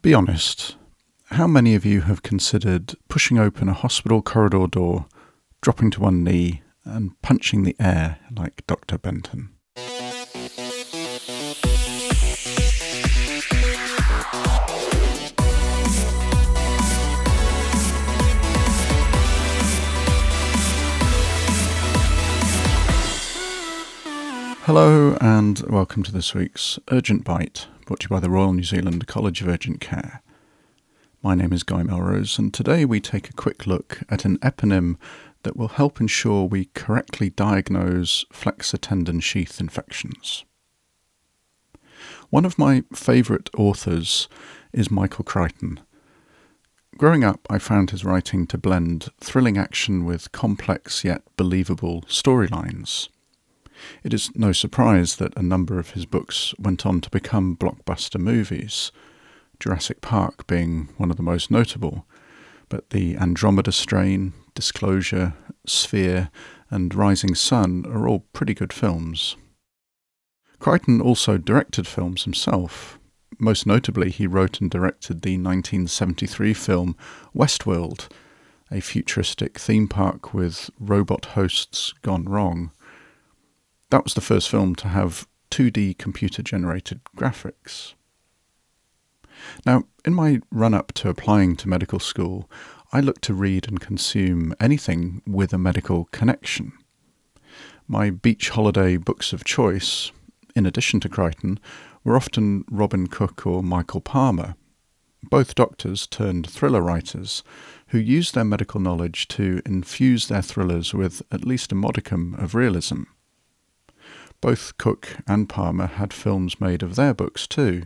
Be honest, how many of you have considered pushing open a hospital corridor door, dropping to one knee, and punching the air like Dr. Benton? Hello, and welcome to this week's Urgent Bite, brought to you by the Royal New Zealand College of Urgent Care. My name is Guy Melrose, and today we take a quick look at an eponym that will help ensure we correctly diagnose flexor tendon sheath infections. One of my favourite authors is Michael Crichton. Growing up, I found his writing to blend thrilling action with complex yet believable storylines. It is no surprise that a number of his books went on to become blockbuster movies, Jurassic Park being one of the most notable, but the Andromeda Strain, Disclosure, Sphere, and Rising Sun are all pretty good films. Crichton also directed films himself. Most notably, he wrote and directed the 1973 film Westworld, a futuristic theme park with robot hosts gone wrong. That was the first film to have 2D computer generated graphics. Now, in my run up to applying to medical school, I looked to read and consume anything with a medical connection. My beach holiday books of choice, in addition to Crichton, were often Robin Cook or Michael Palmer, both doctors turned thriller writers who used their medical knowledge to infuse their thrillers with at least a modicum of realism. Both Cook and Palmer had films made of their books too.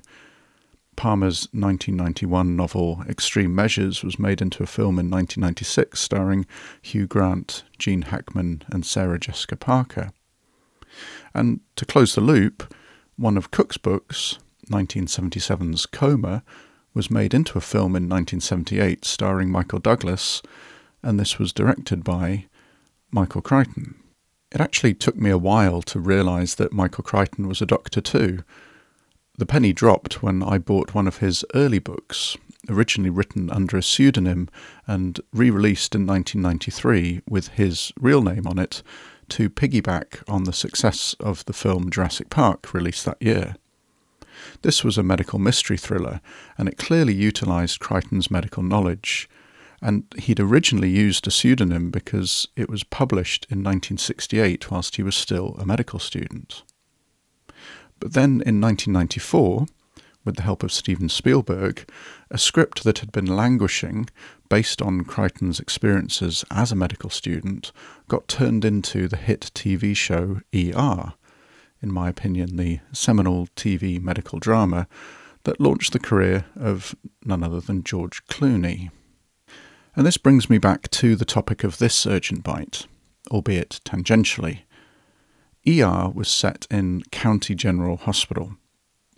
Palmer's 1991 novel Extreme Measures was made into a film in 1996 starring Hugh Grant, Gene Hackman, and Sarah Jessica Parker. And to close the loop, one of Cook's books, 1977's Coma, was made into a film in 1978 starring Michael Douglas, and this was directed by Michael Crichton. It actually took me a while to realise that Michael Crichton was a doctor too. The penny dropped when I bought one of his early books, originally written under a pseudonym and re released in 1993 with his real name on it, to piggyback on the success of the film Jurassic Park, released that year. This was a medical mystery thriller, and it clearly utilised Crichton's medical knowledge and he'd originally used a pseudonym because it was published in 1968 whilst he was still a medical student. But then in 1994, with the help of Steven Spielberg, a script that had been languishing, based on Crichton's experiences as a medical student, got turned into the hit TV show ER, in my opinion, the seminal TV medical drama that launched the career of none other than George Clooney. And this brings me back to the topic of this urgent bite, albeit tangentially. ER was set in County General Hospital,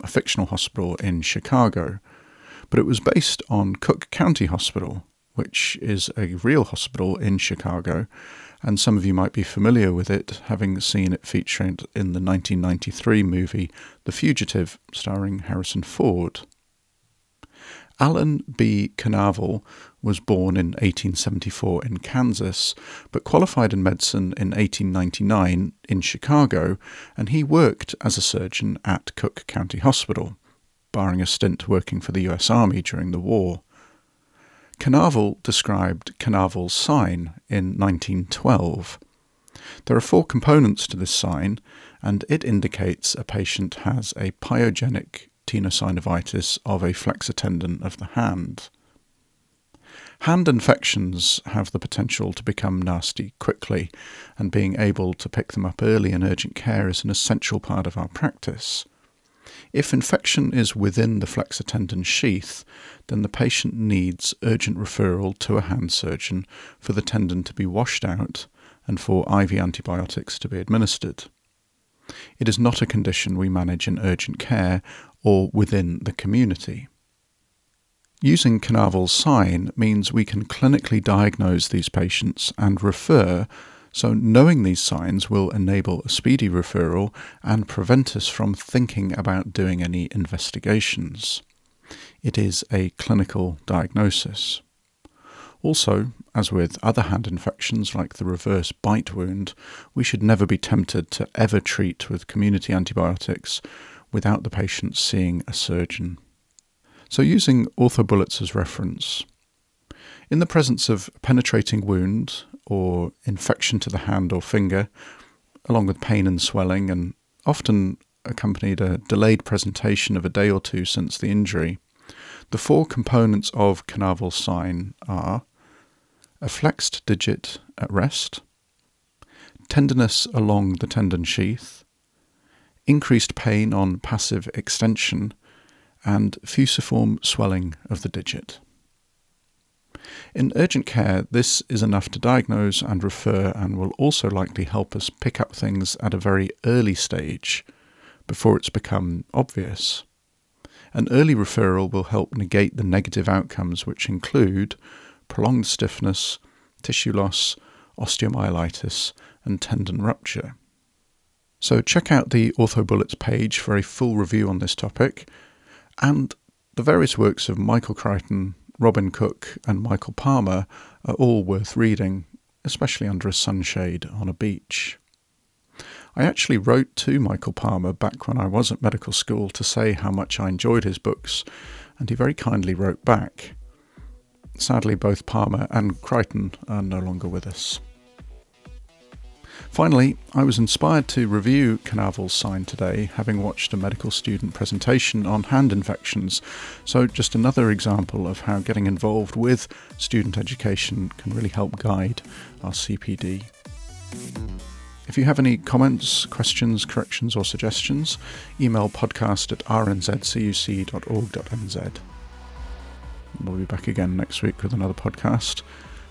a fictional hospital in Chicago, but it was based on Cook County Hospital, which is a real hospital in Chicago, and some of you might be familiar with it, having seen it featured in the 1993 movie The Fugitive, starring Harrison Ford. Alan B. Kanavel was born in 1874 in Kansas, but qualified in medicine in 1899 in Chicago, and he worked as a surgeon at Cook County Hospital, barring a stint working for the US Army during the war. Kanavel described Kanavel's sign in 1912. There are four components to this sign, and it indicates a patient has a pyogenic tenosynovitis of a flexor tendon of the hand. Hand infections have the potential to become nasty quickly, and being able to pick them up early in urgent care is an essential part of our practice. If infection is within the flexor tendon sheath, then the patient needs urgent referral to a hand surgeon for the tendon to be washed out and for IV antibiotics to be administered. It is not a condition we manage in urgent care or within the community. Using Kanavel's sign means we can clinically diagnose these patients and refer, so knowing these signs will enable a speedy referral and prevent us from thinking about doing any investigations. it is a clinical diagnosis. Also, as with other hand infections like the reverse bite wound, we should never be tempted to ever treat with community antibiotics without the patient seeing a surgeon. So, using orthobullets as reference, in the presence of penetrating wound or infection to the hand or finger, along with pain and swelling, and often accompanied a delayed presentation of a day or two since the injury, the four components of Kanavel's sign are a flexed digit at rest, tenderness along the tendon sheath, increased pain on passive extension, and fusiform swelling of the digit. In urgent care, this is enough to diagnose and refer and will also likely help us pick up things at a very early stage before it's become obvious. An early referral will help negate the negative outcomes, which include prolonged stiffness, tissue loss, osteomyelitis, and tendon rupture. So, check out the OrthoBullets page for a full review on this topic, and the various works of Michael Crichton, Robin Cook, and Michael Palmer are all worth reading, especially under a sunshade on a beach. I actually wrote to Michael Palmer back when I was at medical school to say how much I enjoyed his books, and he very kindly wrote back. Sadly, both Palmer and Crichton are no longer with us. Finally, I was inspired to review Kanavel's sign today, having watched a medical student presentation on hand infections. So, just another example of how getting involved with student education can really help guide our CPD. If you have any comments, questions, corrections, or suggestions, email podcast at rnzcuc.org.nz. We'll be back again next week with another podcast.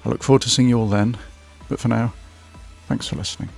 I look forward to seeing you all then, but for now, thanks for listening.